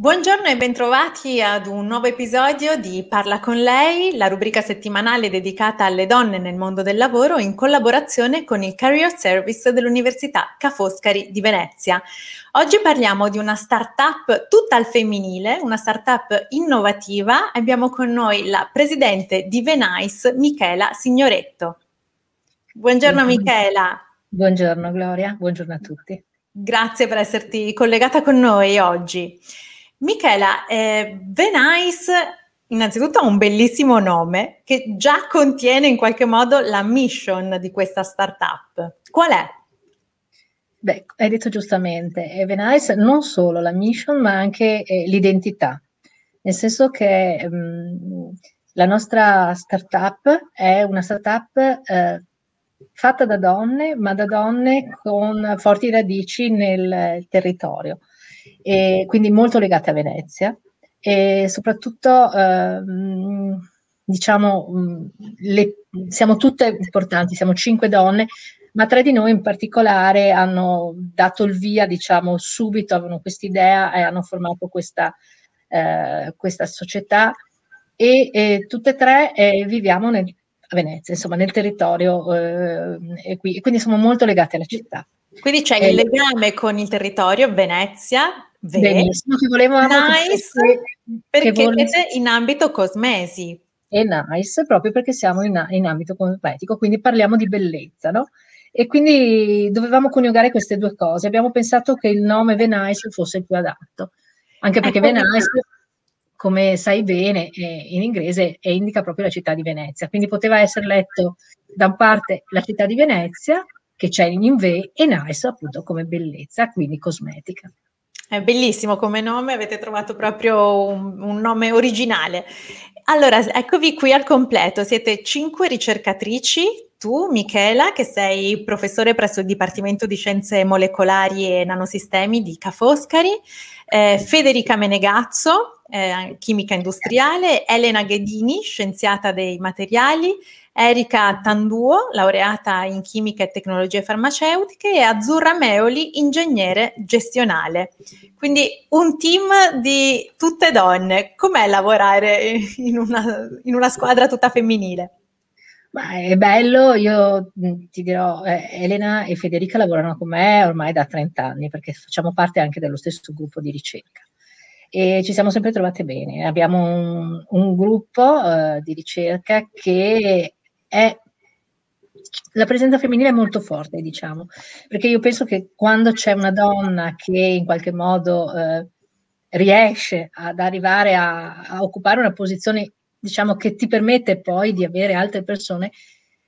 Buongiorno e bentrovati ad un nuovo episodio di Parla con lei, la rubrica settimanale dedicata alle donne nel mondo del lavoro in collaborazione con il Career Service dell'Università Ca' Foscari di Venezia. Oggi parliamo di una startup tutta al femminile, una startup innovativa. Abbiamo con noi la presidente di Venice, Michela Signoretto. Buongiorno Michela. Buongiorno Gloria, buongiorno a tutti. Grazie per esserti collegata con noi oggi. Michela, eh, Venice innanzitutto ha un bellissimo nome che già contiene in qualche modo la mission di questa startup. Qual è? Beh, hai detto giustamente, Venice non solo la mission ma anche eh, l'identità, nel senso che mh, mm, la nostra startup è una startup eh, fatta da donne, ma da donne con forti radici nel territorio e quindi molto legate a Venezia. E soprattutto eh, diciamo le, siamo tutte importanti, siamo cinque donne, ma tre di noi in particolare hanno dato il via, diciamo, subito, avevano questa idea e hanno formato questa, eh, questa società. E, e, tutte e tre eh, viviamo nel, a Venezia, insomma, nel territorio eh, e, qui, e quindi siamo molto legate alla città. Quindi c'è il legame con il territorio, Venezia, Benissimo, che volevamo nice, perché siete in ambito cosmesi. E nice proprio perché siamo in, in ambito cosmetico, quindi parliamo di bellezza, no? E quindi dovevamo coniugare queste due cose. Abbiamo pensato che il nome Venice fosse il più adatto, anche perché ecco Venice, come sai bene, in inglese indica proprio la città di Venezia, quindi poteva essere letto da parte la città di Venezia, che c'è in Inve, e Nice appunto come bellezza, quindi cosmetica. È bellissimo come nome, avete trovato proprio un, un, nome originale. Allora, eccovi qui al completo, siete cinque ricercatrici, tu Michela che sei professore presso il Dipartimento di Scienze Molecolari e Nanosistemi di Ca' Foscari, eh, Federica Menegazzo, eh, chimica industriale, Elena Ghedini, scienziata dei materiali, Erika Tanduo, laureata in chimica e tecnologie farmaceutiche, e Azzurra Meoli, ingegnere gestionale. Quindi un team di tutte donne. Com'è lavorare in una, in una squadra tutta femminile? Ma è bello, io ti dirò, eh, Elena e Federica lavorano con me ormai da 30 anni perché facciamo parte anche dello stesso gruppo di ricerca e ci siamo sempre trovate bene. Abbiamo un, un gruppo uh, di ricerca che è la presenza femminile è molto forte, diciamo, perché io penso che quando c'è una donna che in qualche modo eh, riesce ad arrivare a, a, occupare una posizione, diciamo, che ti permette poi di avere altre persone,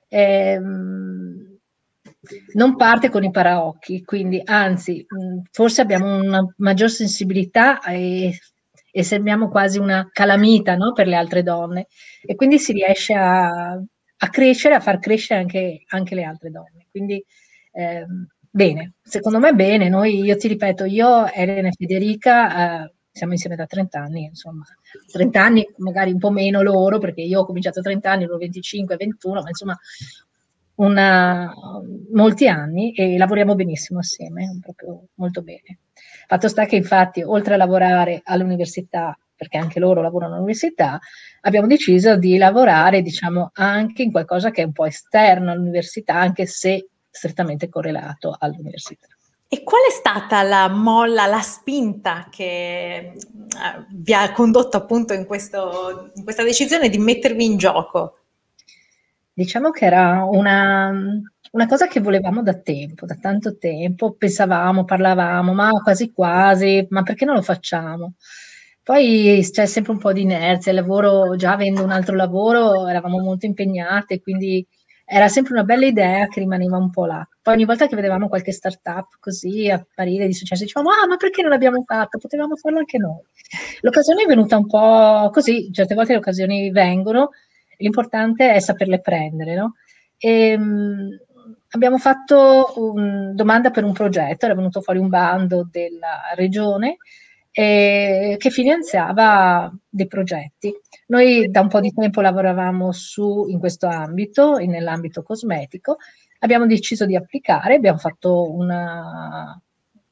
ehm, non parte con i paraocchi, quindi anzi, forse abbiamo una maggior sensibilità e, e sembriamo quasi una calamita no, per le altre donne e quindi si riesce a a crescere, a far crescere anche, anche le altre donne. Quindi eh, bene, secondo me bene, noi, io ti ripeto, io, Elena e Federica, eh, siamo insieme da 30 anni, insomma, 30 anni magari un po' meno loro, perché io ho cominciato a 30 anni, loro 25, 21, ma insomma una, molti anni e lavoriamo benissimo assieme, proprio molto bene. Fatto sta che infatti, oltre a lavorare all'università perché anche loro lavorano all'università, abbiamo deciso di lavorare, diciamo, anche in qualcosa che è un po' esterno all'università, anche se strettamente correlato all'università. E qual è stata la molla, la spinta che uh, vi ha condotto appunto in, questo, in questa decisione di mettervi in gioco? Diciamo che era una, una cosa che volevamo da tempo, da tanto tempo, pensavamo, parlavamo, ma quasi quasi, ma perché non lo facciamo? Poi c'è sempre un po' di inerzia, il lavoro, già avendo un altro lavoro, eravamo molto impegnate, quindi era sempre una bella idea che rimaneva un po' là. Poi ogni volta che vedevamo qualche startup così apparire di successo, dicevamo, ah, ma perché non l'abbiamo fatto? Potevamo farlo anche noi. L'occasione è venuta un po' così, certe volte le occasioni vengono, l'importante è saperle prendere, no? E, ehm, abbiamo fatto una domanda per un progetto, era venuto fuori un bando della regione eh, che finanziava dei progetti. Noi da un po' di tempo lavoravamo su, in questo ambito, nell'ambito cosmetico, abbiamo deciso di applicare, abbiamo fatto una,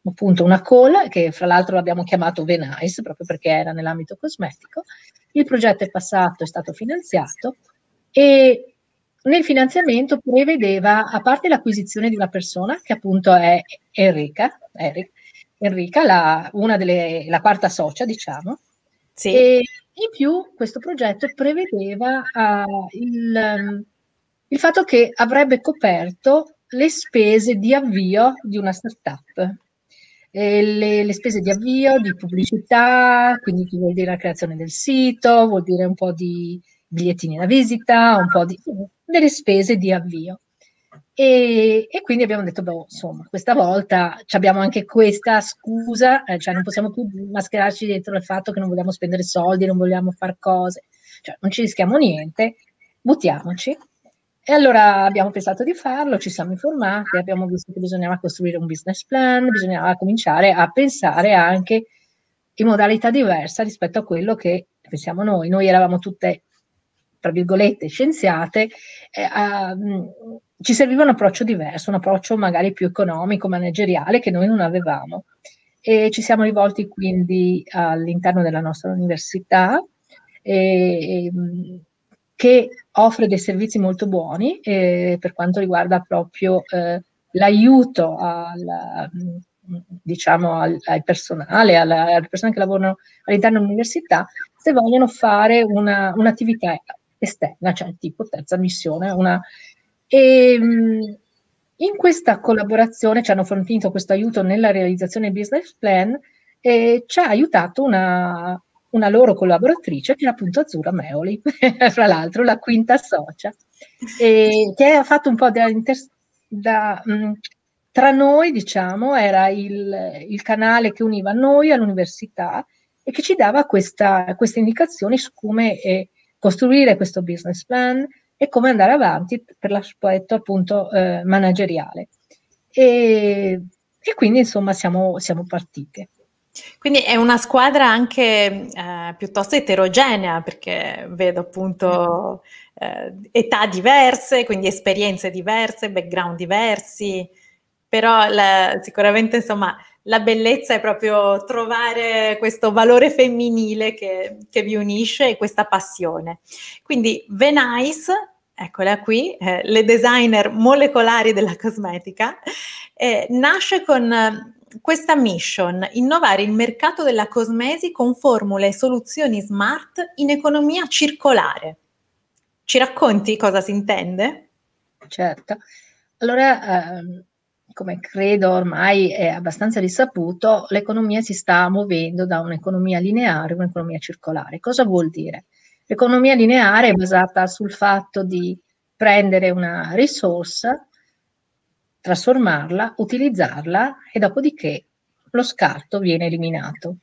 appunto una call che fra l'altro l'abbiamo chiamato Venice proprio perché era nell'ambito cosmetico. Il progetto è passato, è stato finanziato e nel finanziamento prevedeva, a parte l'acquisizione di una persona che appunto è Enrica, Eric, Enrica, la, una delle, la quarta socia, diciamo. Sì. E in più questo progetto prevedeva uh, il, il fatto che avrebbe coperto le spese di avvio di una startup. Le, le, spese di avvio, di pubblicità, quindi vuol dire la creazione del sito, vuol dire un po' di bigliettini da visita, un po' di delle spese di avvio. E, e, quindi abbiamo detto, boh, insomma, questa volta abbiamo anche questa scusa, eh, cioè non possiamo più mascherarci dietro il fatto che non vogliamo spendere soldi, non vogliamo fare cose, cioè non ci rischiamo niente, buttiamoci. E allora abbiamo pensato di farlo, ci siamo informati, abbiamo visto che bisognava costruire un business plan, bisognava cominciare a pensare anche in modalità diversa rispetto a quello che pensiamo noi. Noi eravamo tutte, tra virgolette, scienziate, eh, a, ci serviva un approccio diverso, un approccio magari più economico, manageriale che noi non avevamo. E ci siamo rivolti quindi all'interno della nostra università e, che offre dei servizi molto buoni eh, per quanto riguarda proprio eh, l'aiuto al, diciamo, al, al personale, alla, alle persone che lavorano all'interno dell'università, se vogliono fare una, un'attività esterna, cioè tipo terza missione, una, e ehm, in questa collaborazione ci hanno fornito questo aiuto nella realizzazione business plan e ci ha aiutato una, una loro collaboratrice che è appunto Azzurra Meoli, fra l'altro la quinta socia, e che ha fatto un po' da, da mh, tra noi, diciamo, era il, il, canale che univa noi all'università e che ci dava questa, queste indicazioni su come eh, costruire questo business plan, e come andare avanti per l'aspetto appunto eh, manageriale. E, e, quindi insomma siamo, siamo partite. Quindi è una squadra anche eh, piuttosto eterogenea perché vedo appunto eh, età diverse, quindi esperienze diverse, background diversi, però la, sicuramente insomma la bellezza è proprio trovare questo valore femminile che, che vi unisce e questa passione. Quindi Venice, eccola qui, eh, le designer molecolari della cosmetica, eh, nasce con eh, questa mission, innovare il mercato della cosmesi con formule e soluzioni smart in economia circolare. Ci racconti cosa si intende? Certo. Allora, ehm, come credo ormai è abbastanza risaputo, l'economia si sta muovendo da un'economia lineare a un'economia circolare. Cosa vuol dire? L'economia lineare è basata sul fatto di prendere una risorsa, trasformarla, utilizzarla e dopodiché lo scarto viene eliminato.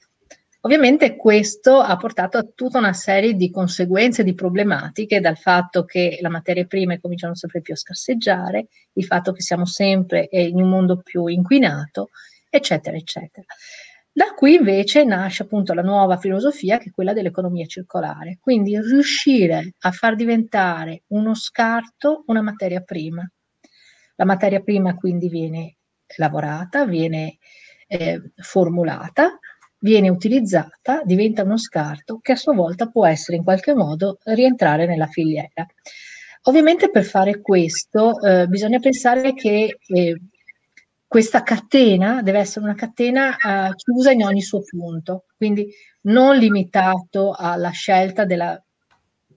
Ovviamente questo ha portato a tutta una serie di conseguenze, di problematiche, dal fatto che le materie prime cominciano sempre più a scarseggiare, il fatto che siamo sempre in un mondo più inquinato, eccetera, eccetera. Da qui invece nasce appunto la nuova filosofia che è quella dell'economia circolare, quindi riuscire a far diventare uno scarto una materia prima. La materia prima quindi viene lavorata, viene eh, formulata, viene utilizzata, diventa uno scarto che a sua volta può essere in qualche modo rientrare nella filiera. Ovviamente per fare questo eh, bisogna pensare che eh, questa catena deve essere una catena eh, chiusa in ogni suo punto, quindi non limitato alla scelta della,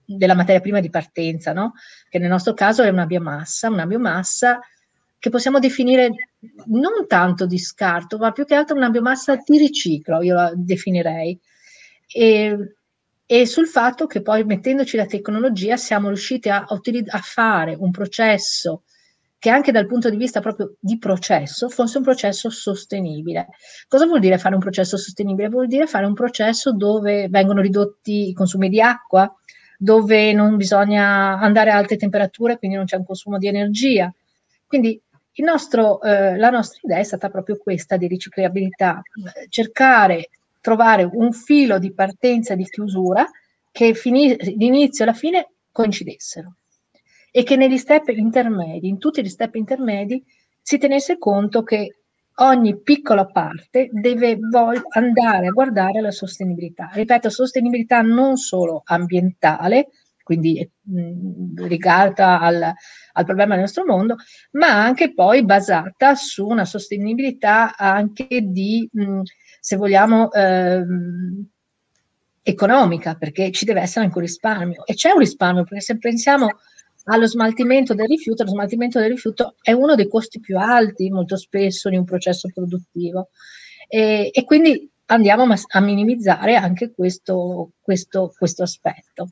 della materia prima di partenza, no? che nel nostro caso è una biomassa, una biomassa che possiamo definire non tanto di scarto, ma più che altro una biomassa di riciclo, io la definirei. E, e sul fatto che poi mettendoci la tecnologia siamo riusciti a, a fare un processo che anche dal punto di vista proprio di processo fosse un processo sostenibile. Cosa vuol dire fare un processo sostenibile? Vuol dire fare un processo dove vengono ridotti i consumi di acqua, dove non bisogna andare a alte temperature, quindi non c'è un consumo di energia. Quindi nostro, eh, la nostra idea è stata proprio questa di riciclabilità, cercare, trovare un filo di partenza e di chiusura che fini, e la fine coincidessero e che negli step intermedi, in tutti gli step intermedi, si tenesse conto che ogni piccola parte deve andare a guardare la sostenibilità. Ripeto, sostenibilità non solo ambientale, quindi mh, legata al, al, problema del nostro mondo, ma anche poi basata su una sostenibilità anche di, mh, se vogliamo, ehm, economica, perché ci deve essere anche un risparmio. E c'è un risparmio, perché se pensiamo allo smaltimento del rifiuto, lo smaltimento del rifiuto è uno dei costi più alti molto spesso di un processo produttivo e, e quindi andiamo a minimizzare anche questo, questo, questo aspetto.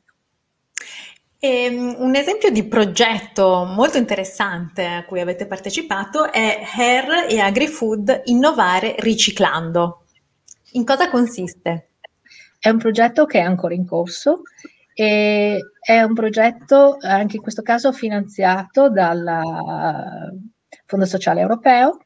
E, ehm, un esempio di progetto molto interessante a cui avete partecipato è Hair e AgriFood Innovare Riciclando. In cosa consiste? È un progetto che è ancora in corso e è un progetto, anche in questo caso, finanziato dal Fondo Sociale Europeo.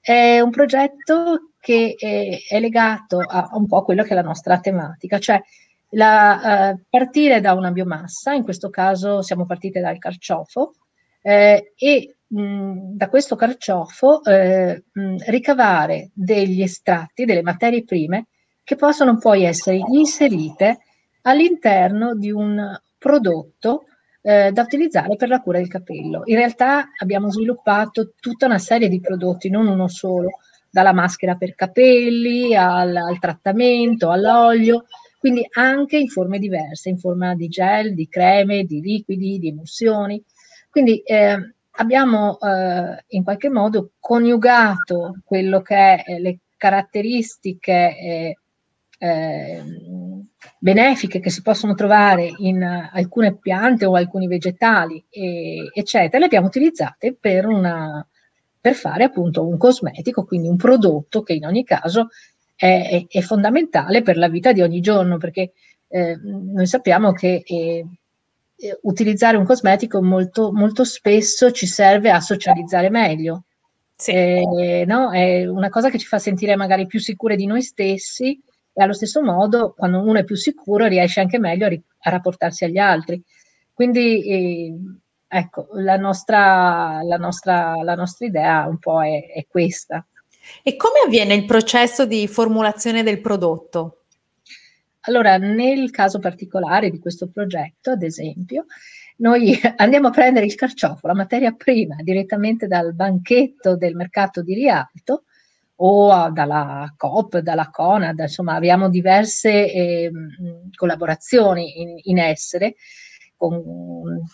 È un progetto che è, legato a un po' quello che è la nostra tematica, cioè la, uh, partire da una biomassa, in questo caso siamo partite dal carciofo, eh, e mh, da questo carciofo eh, mh, ricavare degli estratti, delle materie prime che possono poi essere inserite all'interno di un prodotto eh, da utilizzare per la cura del capello. In realtà abbiamo sviluppato tutta una serie di prodotti, non uno solo, dalla maschera per capelli al, al trattamento, all'olio, quindi anche in forme diverse, in forma di gel, di creme, di liquidi, di emulsioni. Quindi eh, abbiamo eh, in qualche modo coniugato quello che è le caratteristiche eh, eh, benefiche che si possono trovare in alcune piante o alcuni vegetali, e, eccetera, le abbiamo utilizzate per, una, per fare appunto un cosmetico, quindi un prodotto che in ogni caso è, è, fondamentale per la vita di ogni giorno, perché eh, noi sappiamo che eh, utilizzare un cosmetico molto, molto spesso ci serve a socializzare meglio. Sì. Eh, no? È una cosa che ci fa sentire magari più sicure di noi stessi e allo stesso modo quando uno è più sicuro riesce anche meglio a, ri- a rapportarsi agli altri. Quindi eh, ecco, la nostra, la, nostra, la nostra, idea un po' è, è questa. E come avviene il processo di formulazione del prodotto? Allora, nel caso particolare di questo progetto, ad esempio, noi andiamo a prendere il carciofo, la materia prima, direttamente dal banchetto del mercato di Rialto o dalla COP, dalla CONAD, insomma abbiamo diverse eh, collaborazioni in, in essere con,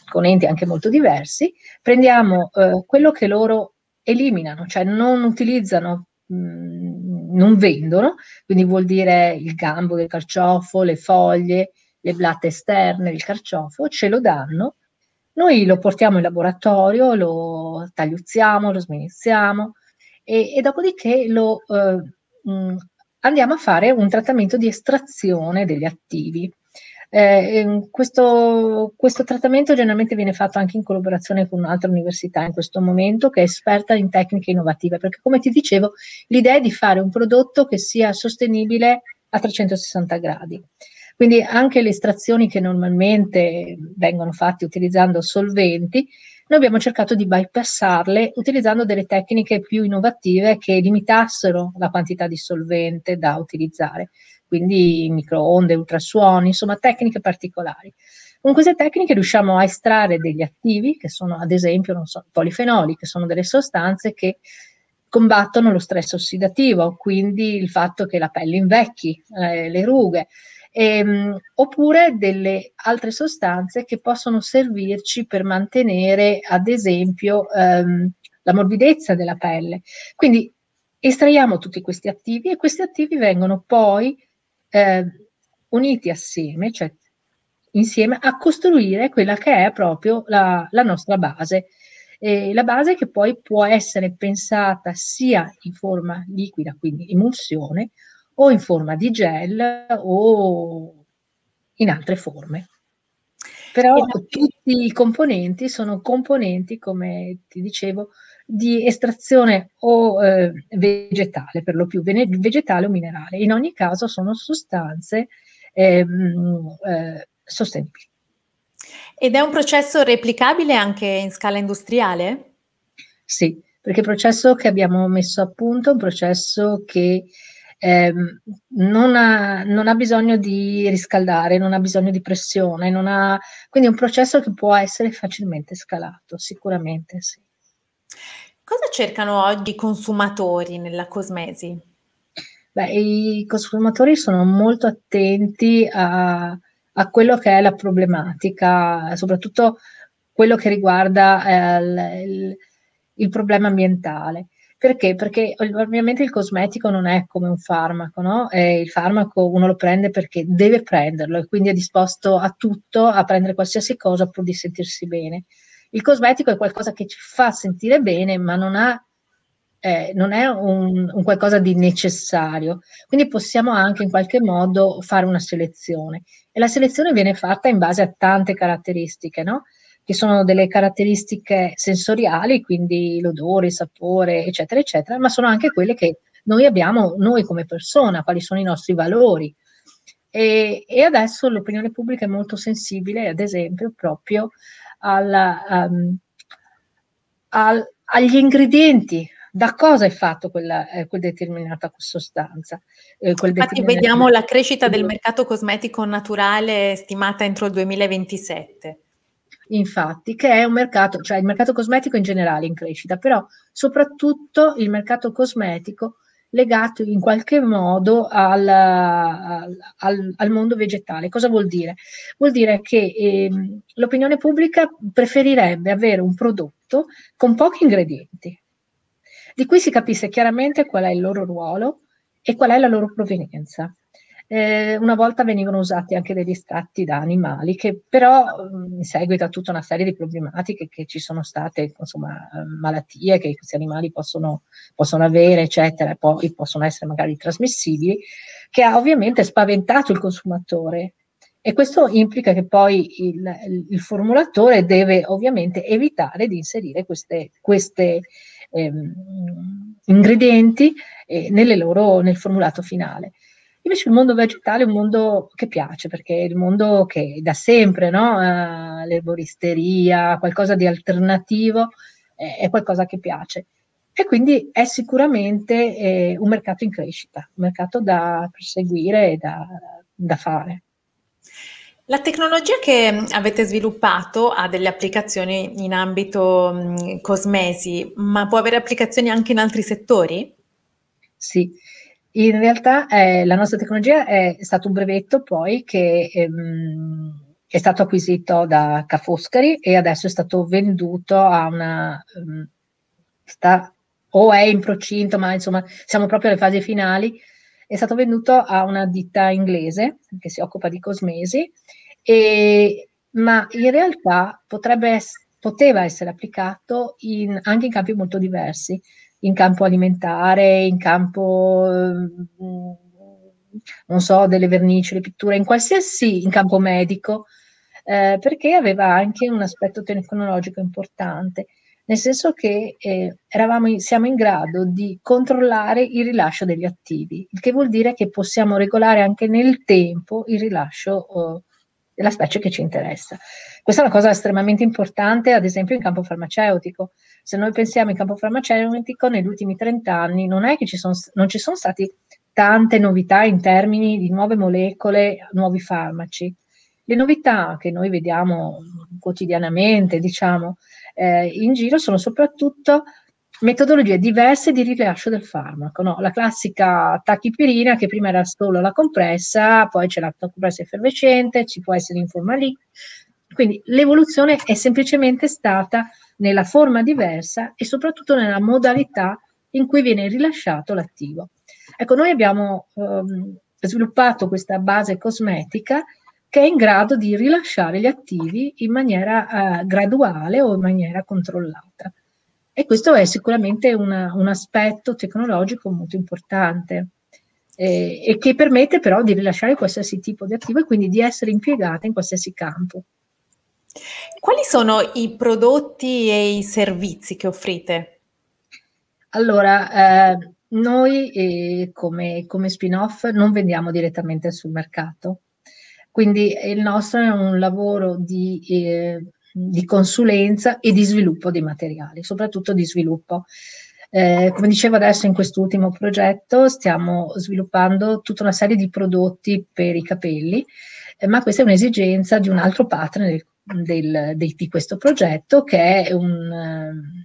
con, enti anche molto diversi, prendiamo eh, quello che loro eliminano, cioè non utilizzano, mh, non vendono, quindi vuol dire il gambo del carciofo, le foglie, le blatte esterne del carciofo, ce lo danno, noi lo portiamo in laboratorio, lo tagliuzziamo, lo sminizziamo, e, e dopodiché lo, eh, mh, andiamo a fare un trattamento di estrazione degli attivi. Eh, questo, questo, trattamento generalmente viene fatto anche in collaborazione con un'altra università in questo momento che è esperta in tecniche innovative, perché come ti dicevo l'idea è di fare un prodotto che sia sostenibile a 360 gradi. Quindi anche le estrazioni che normalmente vengono fatte utilizzando solventi noi abbiamo cercato di bypassarle utilizzando delle tecniche più innovative che limitassero la quantità di solvente da utilizzare, quindi microonde, ultrasuoni, insomma tecniche particolari. Con queste tecniche riusciamo a estrarre degli attivi, che sono ad esempio non so, polifenoli, che sono delle sostanze che combattono lo stress ossidativo, quindi il fatto che la pelle invecchi, eh, le rughe, ehm, oppure delle altre sostanze che possono servirci per mantenere, ad esempio, ehm, la morbidezza della pelle. Quindi estraiamo tutti questi attivi e questi attivi vengono poi eh, uniti assieme, cioè insieme a costruire quella che è proprio la, la nostra base. E la base che poi può essere pensata sia in forma liquida, quindi emulsione, o in forma di gel o in altre forme. Però tutti i componenti sono componenti, come ti dicevo, di estrazione o eh, vegetale, per lo più vegetale o minerale. In ogni caso sono sostanze ehm, eh, sostenibili. Ed è un processo replicabile anche in scala industriale? Sì, perché il processo che abbiamo messo a punto è un processo che ehm, non, ha, non, ha, bisogno di riscaldare, non ha bisogno di pressione, ha, quindi è un processo che può essere facilmente scalato, sicuramente sì. Cosa cercano oggi i consumatori nella cosmesi? Beh, i consumatori sono molto attenti a, a quello che è la problematica, soprattutto quello che riguarda eh, il, il, problema ambientale. Perché? Perché ovviamente il cosmetico non è come un farmaco, no? E il farmaco uno lo prende perché deve prenderlo e quindi è disposto a tutto, a prendere qualsiasi cosa pur di sentirsi bene. Il cosmetico è qualcosa che ci fa sentire bene, ma non ha eh, non è un, un, qualcosa di necessario, quindi possiamo anche in qualche modo fare una selezione e la selezione viene fatta in base a tante caratteristiche, no? Che sono delle caratteristiche sensoriali, quindi l'odore, il sapore, eccetera, eccetera, ma sono anche quelle che noi abbiamo, noi come persona, quali sono i nostri valori. E, e adesso l'opinione pubblica è molto sensibile, ad esempio, proprio alla, um, al, agli ingredienti, da cosa è fatto quella, eh, quel determinata sostanza. Eh, quel Infatti vediamo la crescita del mercato cosmetico naturale stimata entro il 2027. Infatti, che è un mercato, cioè il mercato cosmetico in generale in crescita, però soprattutto il mercato cosmetico legato in qualche modo al, al, al mondo vegetale. Cosa vuol dire? Vuol dire che eh, l'opinione pubblica preferirebbe avere un prodotto con pochi ingredienti, di cui si capisse chiaramente qual è il loro ruolo e qual è la loro provenienza. Eh, una volta venivano usati anche degli estratti da animali, che però mm, in seguito a tutta una serie di problematiche che ci sono state, insomma, malattie che questi animali possono, possono avere, eccetera, e poi possono essere magari trasmissibili, che ha ovviamente spaventato il consumatore. E questo implica che poi il, il formulatore deve ovviamente evitare di inserire queste, queste ehm, ingredienti eh, loro, nel formulato finale. Invece il mondo vegetale è un mondo che piace, perché è il mondo che da sempre, no? Uh, l'erboristeria, qualcosa di alternativo, eh, è qualcosa che piace. E quindi è sicuramente eh, un mercato in crescita, un mercato da perseguire e da, da fare. La tecnologia che avete sviluppato ha delle applicazioni in ambito mh, cosmesi, ma può avere applicazioni anche in altri settori? Sì, in realtà eh, la nostra tecnologia è stato un brevetto poi che ehm, è stato acquisito da Ca' Foscari e adesso è stato venduto a una... Um, sta, o è in procinto, ma insomma siamo proprio alle fasi finali. È stato venduto a una ditta inglese che si occupa di cosmesi, e, ma in realtà potrebbe, poteva essere applicato in, anche in campi molto diversi, in campo alimentare, in campo, non so, delle vernici, le pitture, in qualsiasi, in campo medico, eh, perché aveva anche un aspetto tecnologico importante. Nel senso che eh, eravamo, siamo in grado di controllare il rilascio degli attivi, il che vuol dire che possiamo regolare anche nel tempo il rilascio eh, della specie che ci interessa. Questa è una cosa estremamente importante, ad esempio in campo farmaceutico. Se noi pensiamo in campo farmaceutico, negli ultimi 30 anni non è che ci sono, non ci sono stati tante novità in termini di nuove molecole, nuovi farmaci. Le novità che noi vediamo quotidianamente, diciamo, eh, in giro sono soprattutto metodologie diverse di rilascio del farmaco. No? La classica tachipirina che prima era solo la compressa, poi c'è la compressa effervescente, ci può essere in forma lì. Quindi l'evoluzione è semplicemente stata nella forma diversa e soprattutto nella modalità in cui viene rilasciato l'attivo. Ecco, noi abbiamo ehm, sviluppato questa base cosmetica che è in grado di rilasciare gli attivi in maniera eh, graduale o in maniera controllata. E questo è sicuramente una, un aspetto tecnologico molto importante eh, e che permette però di rilasciare qualsiasi tipo di attivo e quindi di essere impiegata in qualsiasi campo. Quali sono i prodotti e i servizi che offrite? Allora, eh, noi eh, come, come spin-off non vendiamo direttamente sul mercato, quindi il nostro è un lavoro di, eh, di consulenza e di sviluppo di materiali, soprattutto di sviluppo. Eh, come dicevo adesso in quest'ultimo progetto stiamo sviluppando tutta una serie di prodotti per i capelli, eh, ma questa è un'esigenza di un altro partner del, del, del, di questo progetto che è un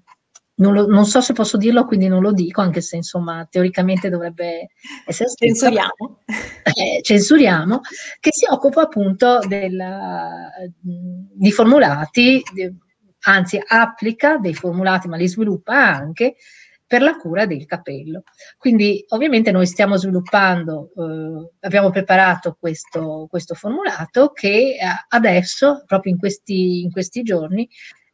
non, lo, non, so se posso dirlo, quindi non lo dico, anche se insomma teoricamente dovrebbe essere scritto. Censuriamo. Eh, censuriamo, che si occupa appunto della, di formulati, di, anzi applica dei formulati, ma li sviluppa anche per la cura del capello. Quindi ovviamente noi stiamo sviluppando, eh, abbiamo preparato questo, questo formulato che eh, adesso, proprio in questi, in questi giorni,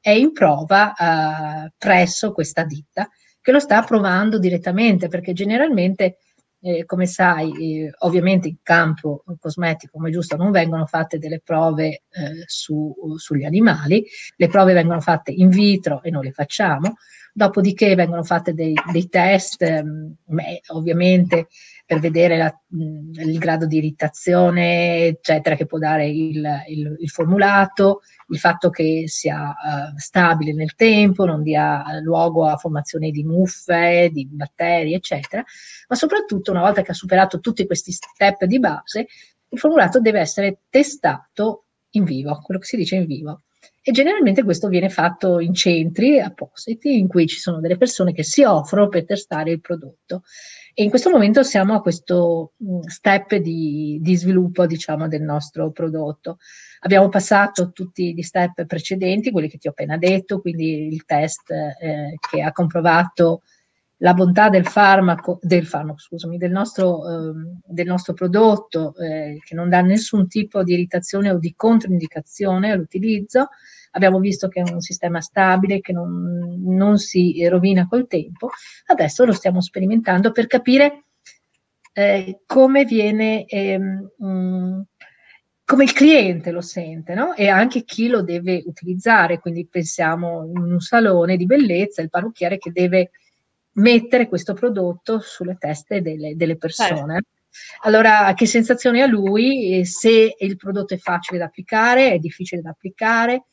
è in prova eh, presso questa ditta che lo sta provando direttamente perché generalmente eh, come sai, eh, ovviamente in campo cosmetico, come giusto, non vengono fatte delle prove eh, su, sugli animali, le prove vengono fatte in vitro e noi le facciamo, dopodiché vengono fatte dei, dei test, ehm, ovviamente per vedere la, il grado di irritazione, eccetera, che può dare il, il, il formulato, il fatto che sia uh, stabile nel tempo, non dia luogo a formazione di muffe, di batteri, eccetera, ma soprattutto una volta che ha superato tutti questi step di base, il formulato deve essere testato in vivo, quello che si dice in vivo. E generalmente questo viene fatto in centri appositi in cui ci sono delle persone che si offrono per testare il prodotto. E in questo momento siamo a questo mm, step di, di sviluppo, diciamo, del nostro prodotto. Abbiamo passato tutti gli step precedenti, quelli che ti ho appena detto, quindi il test eh, che ha comprovato la bontà del farmaco, del, farmaco, scusami, del, nostro, eh, del nostro prodotto, eh, che non dà nessun tipo di irritazione o di controindicazione all'utilizzo. Abbiamo visto che è un sistema stabile, che non, non si rovina col tempo. Adesso lo stiamo sperimentando per capire eh, come viene, ehm, mh, come il cliente lo sente, no? E anche chi lo deve utilizzare. Quindi pensiamo in un salone di bellezza, il parrucchiere che deve mettere questo prodotto sulle teste delle, delle persone. Certo. Allora, che sensazione ha lui? Se il prodotto è facile da applicare, è difficile da applicare,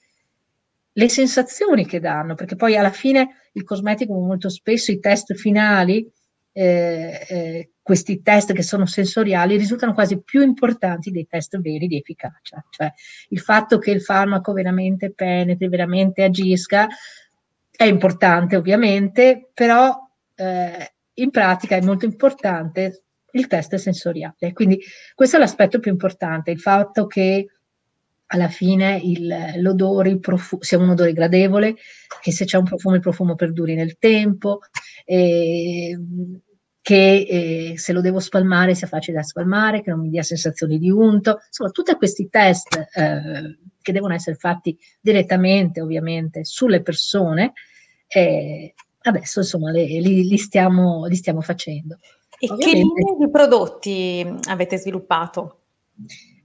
le sensazioni che danno, perché poi alla fine il cosmetico molto spesso i test finali, eh, eh, questi test che sono sensoriali, risultano quasi più importanti dei test veri di efficacia. Cioè il fatto che il farmaco veramente penetri, veramente agisca, è importante ovviamente, però eh, in pratica è molto importante il test sensoriale. Quindi questo è l'aspetto più importante, il fatto che alla fine il, l'odore il profumo, sia un odore gradevole, che se c'è un profumo il profumo perduri nel tempo, eh, che eh, se lo devo spalmare sia facile da spalmare, che non mi dia sensazioni di unto, insomma tutti questi test eh, che devono essere fatti direttamente ovviamente sulle persone eh, adesso insomma le, li, li, stiamo, li, stiamo, facendo. E Ovviamente, che linee di prodotti avete sviluppato?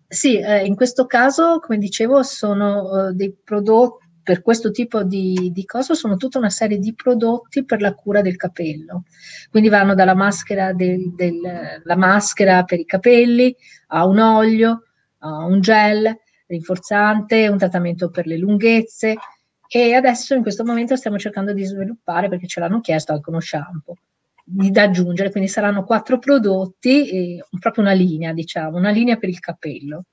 Sì, eh, in questo caso, come dicevo, sono eh, dei prodotti per questo tipo di, di cose sono tutta una serie di prodotti per la cura del capello. Quindi vanno dalla maschera, del, del, maschera per i capelli a un olio, a un gel rinforzante, un trattamento per le lunghezze, e adesso in questo momento stiamo cercando di sviluppare, perché ce l'hanno chiesto anche uno shampoo, da aggiungere, quindi saranno quattro prodotti, proprio una linea, diciamo, una linea per il capello,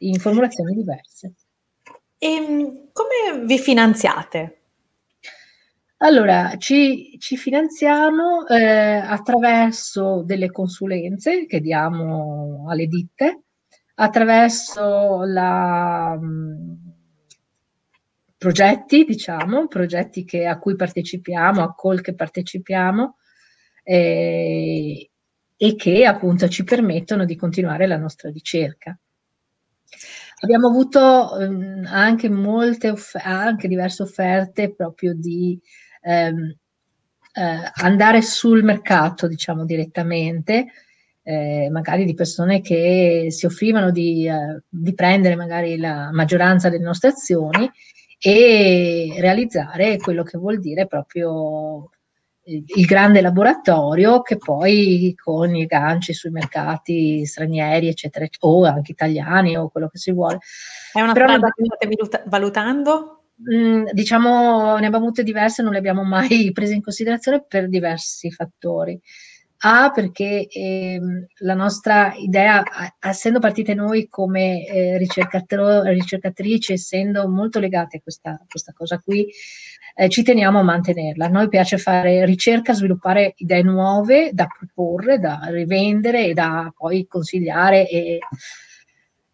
in formulazioni diverse. E ehm, come vi finanziate? Allora, ci, ci finanziamo eh, attraverso delle consulenze che diamo alle ditte, attraverso la, progetti, diciamo, progetti che, a cui partecipiamo, a call che partecipiamo eh, e che appunto ci permettono di continuare la nostra ricerca. abbiamo avuto um, anche molte anche diverse offerte proprio di um, uh, andare sul mercato, diciamo direttamente, eh, magari di persone che si offrivano di, uh, di prendere magari la maggioranza delle nostre azioni e realizzare quello che vuol dire proprio il grande laboratorio che poi con i ganci sui mercati stranieri, eccetera, o anche italiani o quello che si vuole. È una Però strada che state valutando? Mh, mm, diciamo, ne abbiamo avute diverse, non le abbiamo mai prese in considerazione per diversi fattori. A, perché eh, la nostra idea, essendo partite noi come eh, ricercatrici, essendo molto legate a questa, questa cosa qui, eh, ci teniamo a mantenerla. A noi piace fare ricerca, sviluppare idee nuove da proporre, da rivendere e da poi consigliare e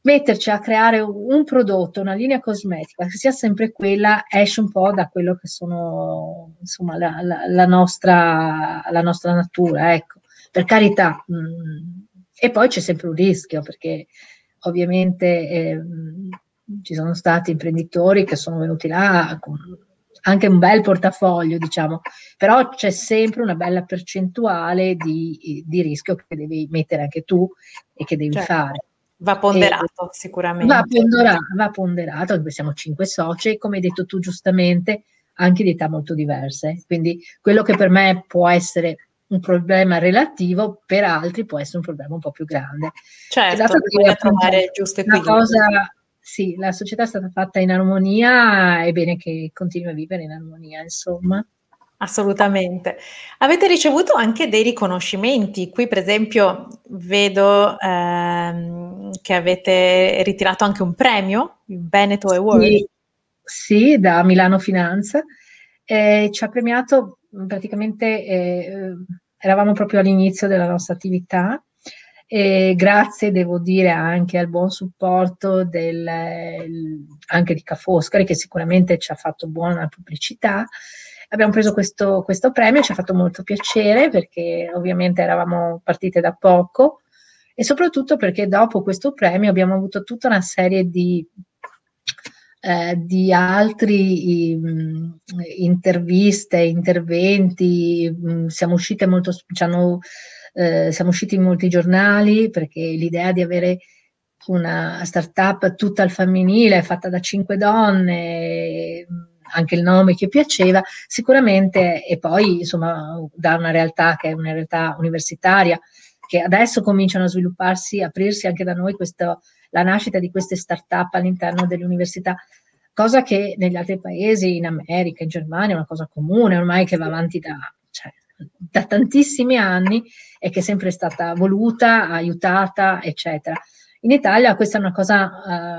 metterci a creare un prodotto, una linea cosmetica, che sia sempre quella, esce un po' da quello che sono, insomma, la, la, la, nostra, la nostra, natura, ecco, per carità. Mm. E poi c'è sempre un rischio, perché ovviamente eh, ci sono stati imprenditori che sono venuti là con anche un bel portafoglio, diciamo, però c'è sempre una bella percentuale di, di rischio che devi mettere anche tu e che devi certo. fare. Va ponderato e sicuramente. Va ponderato, va ponderato, perché siamo cinque soci, come hai detto tu giustamente, anche di età molto diverse. Quindi quello che per me può essere un problema relativo, per altri può essere un problema un po' più grande. Certo, bisogna trovare giusto equilibrio. Una cosa, sì, la società è stata fatta in armonia, è bene che continui a vivere in armonia, insomma. Assolutamente. Avete ricevuto anche dei riconoscimenti. Qui, per esempio, vedo ehm, che avete ritirato anche un premio, il Veneto Award. Sì, sì da Milano Finanza. Eh, ci ha premiato praticamente, eh, eravamo proprio all'inizio della nostra attività. E grazie, devo dire, anche al buon supporto del, anche di Ca' Foscari, che sicuramente ci ha fatto buona pubblicità abbiamo preso questo, questo premio, ci ha fatto molto piacere perché ovviamente eravamo partite da poco e soprattutto perché dopo questo premio abbiamo avuto tutta una serie di, eh, di altri um, interviste, interventi, um, siamo uscite molto, hanno, eh, siamo usciti in molti giornali perché l'idea di avere una startup tutta al femminile fatta da cinque donne anche il nome che piaceva, sicuramente e poi insomma da una realtà che è una realtà universitaria che adesso cominciano a svilupparsi, aprirsi anche da noi questo, la nascita di queste start-up all'interno delle università, cosa che negli altri paesi, in America, in Germania, è una cosa comune ormai che va avanti da, cioè, da tantissimi anni e che è sempre stata voluta, aiutata, eccetera. In Italia questa è una cosa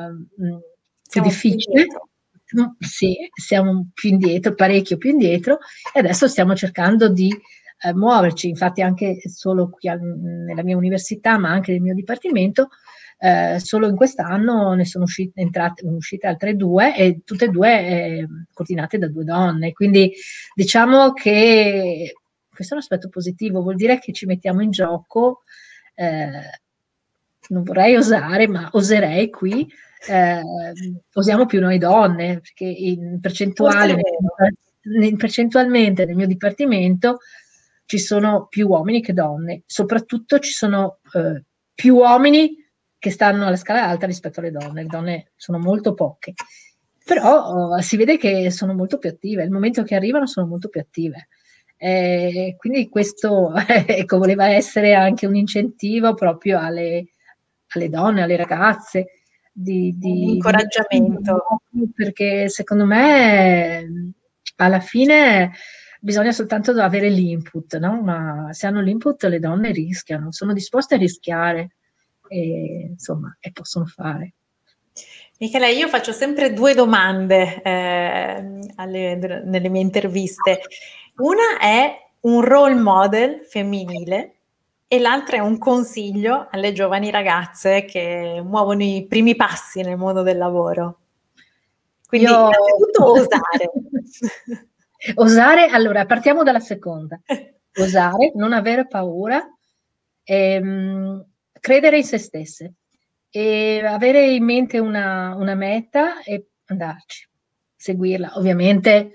uh, più difficile. Indietro sì, siamo più indietro, parecchio più indietro e adesso stiamo cercando di eh, muoverci, infatti anche solo qui al, nella mia università, ma anche nel mio dipartimento, eh, solo in quest'anno ne sono uscite, entrate, uscite altre due e tutte e due eh, coordinate da due donne. Quindi diciamo che questo è un aspetto positivo, vuol dire che ci mettiamo in gioco, eh, non vorrei osare, ma oserei qui eh, usiamo più noi donne, perché in percentuale, nel, percentualmente nel mio dipartimento ci sono più uomini che donne, soprattutto ci sono eh, più uomini che stanno alla scala alta rispetto alle donne, le donne sono molto poche, però oh, si vede che sono molto più attive, il momento che arrivano sono molto più attive. Eh, quindi questo ecco, voleva essere anche un incentivo proprio alle, alle donne, alle ragazze, di, di incoraggiamento. Di, perché secondo me alla fine bisogna soltanto avere l'input, no? Ma se hanno l'input le donne rischiano, sono disposte a rischiare e insomma e possono fare. Michele, io faccio sempre due domande eh, alle, nelle mie interviste. Una è un role model femminile e l'altra è un consiglio alle giovani ragazze che muovono i primi passi nel mondo del lavoro. Quindi Io... innanzitutto osare. osare, allora partiamo dalla seconda. Osare, non avere paura, ehm, credere in se stesse e avere in mente una, una meta e andarci, seguirla. Ovviamente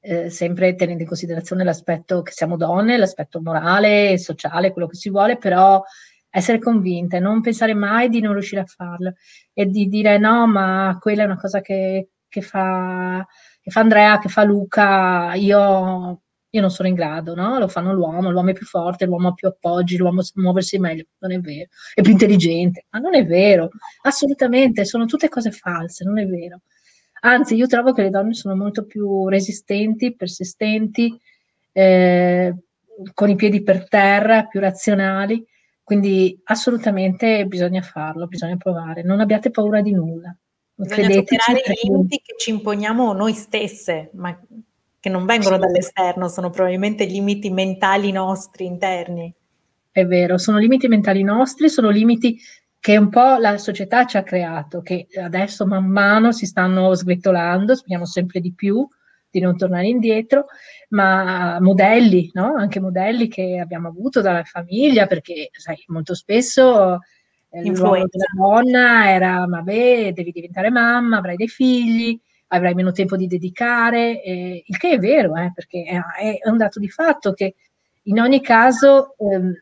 eh, sempre tenendo in considerazione l'aspetto che siamo donne, l'aspetto morale, sociale, quello che si vuole, però essere convinte, non pensare mai di non riuscire a farlo e di dire no, ma quella è una cosa che, che, fa, che fa Andrea, che fa Luca, io io non sono in grado, no? Lo fanno l'uomo, l'uomo è più forte, l'uomo ha più appoggi, l'uomo sa muoversi meglio. Non è vero. È più intelligente, ma non è vero. Assolutamente, sono tutte cose false, non è vero. Anzi, io trovo che le donne sono molto più resistenti, persistenti, eh, con i piedi per terra, più razionali. Quindi assolutamente bisogna farlo, bisogna provare. Non abbiate paura di nulla. Bisogna superare i limiti che ci imponiamo noi stesse, ma che non vengono dall'esterno, sono probabilmente limiti mentali nostri interni. È vero, sono limiti mentali nostri, sono limiti che un po' la società ci ha creato, che adesso man mano si stanno sgretolando, speriamo sempre di più di non tornare indietro, ma modelli, no? anche modelli che abbiamo avuto dalla famiglia, perché sai, molto spesso il ruolo della donna era, vabbè, devi diventare mamma, avrai dei figli, avrai meno tempo di dedicare, eh, il che è vero, eh, perché è, è, un dato di fatto che in ogni caso ehm,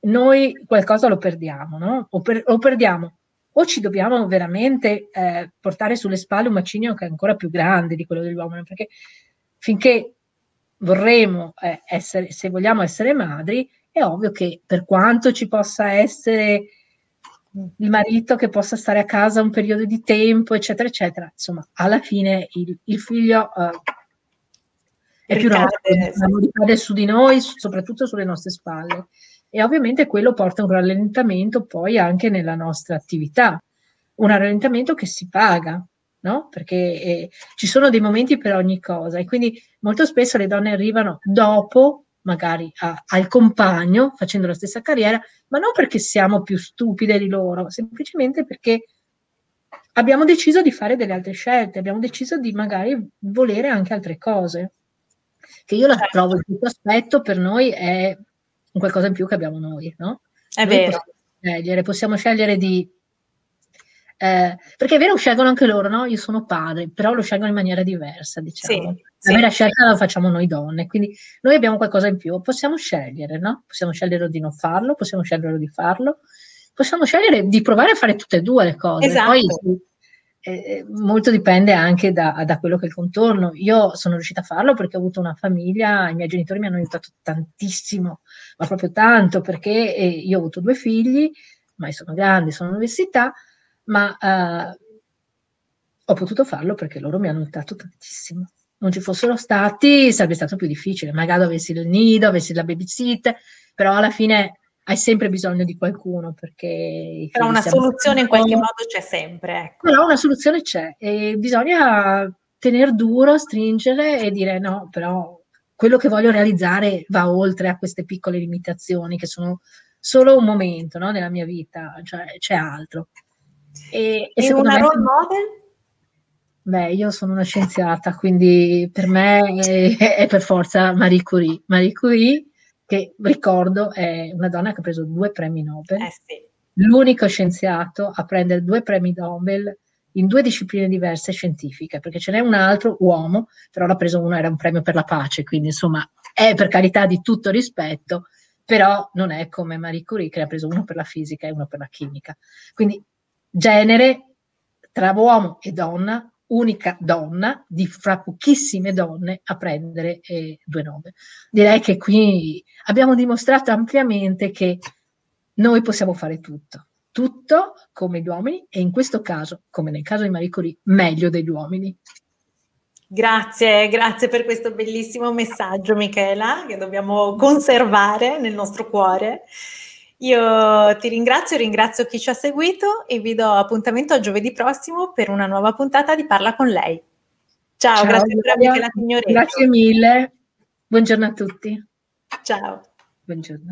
noi qualcosa lo perdiamo, no? O, per, o, perdiamo, o ci dobbiamo veramente eh, portare sulle spalle un macigno che è ancora più grande di quello dell'uomo, perché finché vorremmo eh, essere, se vogliamo essere madri, è ovvio che per quanto ci possa essere il marito che possa stare a casa un periodo di tempo, eccetera, eccetera. Insomma, alla fine il, il figlio uh, è più nostro, ricade su di noi, soprattutto sulle nostre spalle. E ovviamente quello porta a un rallentamento poi anche nella nostra attività, un rallentamento che si paga, no? Perché eh, ci sono dei momenti per ogni cosa e quindi molto spesso le donne arrivano dopo magari a, al compagno facendo la stessa carriera, ma non perché siamo più stupide di loro, semplicemente perché abbiamo deciso di fare delle altre scelte, abbiamo deciso di magari volere anche altre cose. Che io la certo. trovo il tutto aspetto per noi è un qualcosa in più che abbiamo noi, no? È noi vero. Possiamo scegliere, possiamo scegliere di eh, perché è vero, scelgono anche loro, no? Io sono padre, però lo scelgono in maniera diversa, diciamo. Sì, la vera scelta la facciamo noi donne, quindi noi abbiamo qualcosa in più, possiamo scegliere, no? Possiamo scegliere di non farlo, possiamo scegliere di farlo, possiamo scegliere di provare a fare tutte e due le cose. Esatto. Poi eh, molto dipende anche da, da, quello che è il contorno. Io sono riuscita a farlo perché ho avuto una famiglia, i miei genitori mi hanno aiutato tantissimo, ma proprio tanto, perché eh, io ho avuto due figli, ma sono grandi, sono all'università, ma eh, ho potuto farlo perché loro mi hanno aiutato tantissimo. Non ci fossero stati sarebbe stato più difficile, magari avessi il nido, avessi la babysitter, però alla fine hai sempre bisogno di qualcuno perché... Però una soluzione in qualche modo c'è sempre. Ecco. Però una soluzione c'è e bisogna tenere duro, stringere e dire no, però quello che voglio realizzare va oltre a queste piccole limitazioni che sono solo un momento no, nella mia vita, cioè c'è altro. E, e, e una role model? Beh, io sono una scienziata, quindi per me è, è, per forza Marie Curie. Marie Curie, che ricordo, è una donna che ha preso due premi Nobel. Eh sì. L'unico scienziato a prendere due premi Nobel in due discipline diverse scientifiche, perché ce n'è un altro uomo, però l'ha preso uno, era un premio per la pace, quindi insomma è per carità di tutto rispetto, però non è come Marie Curie che ha preso uno per la fisica e uno per la chimica. Quindi genere tra uomo e donna, unica donna di fra pochissime donne a prendere eh, due nome. Direi che qui abbiamo dimostrato ampiamente che noi possiamo fare tutto, tutto come gli uomini e in questo caso, come nel caso di Marie Curie, meglio degli uomini. Grazie, grazie per questo bellissimo messaggio Michela che dobbiamo conservare nel nostro cuore. Io ti ringrazio, ringrazio chi ci ha seguito e vi do appuntamento a giovedì prossimo per una nuova puntata di Parla con lei. Ciao, Ciao grazie per Michela Signoretto. Grazie mille, buongiorno a tutti. Ciao. Buongiorno.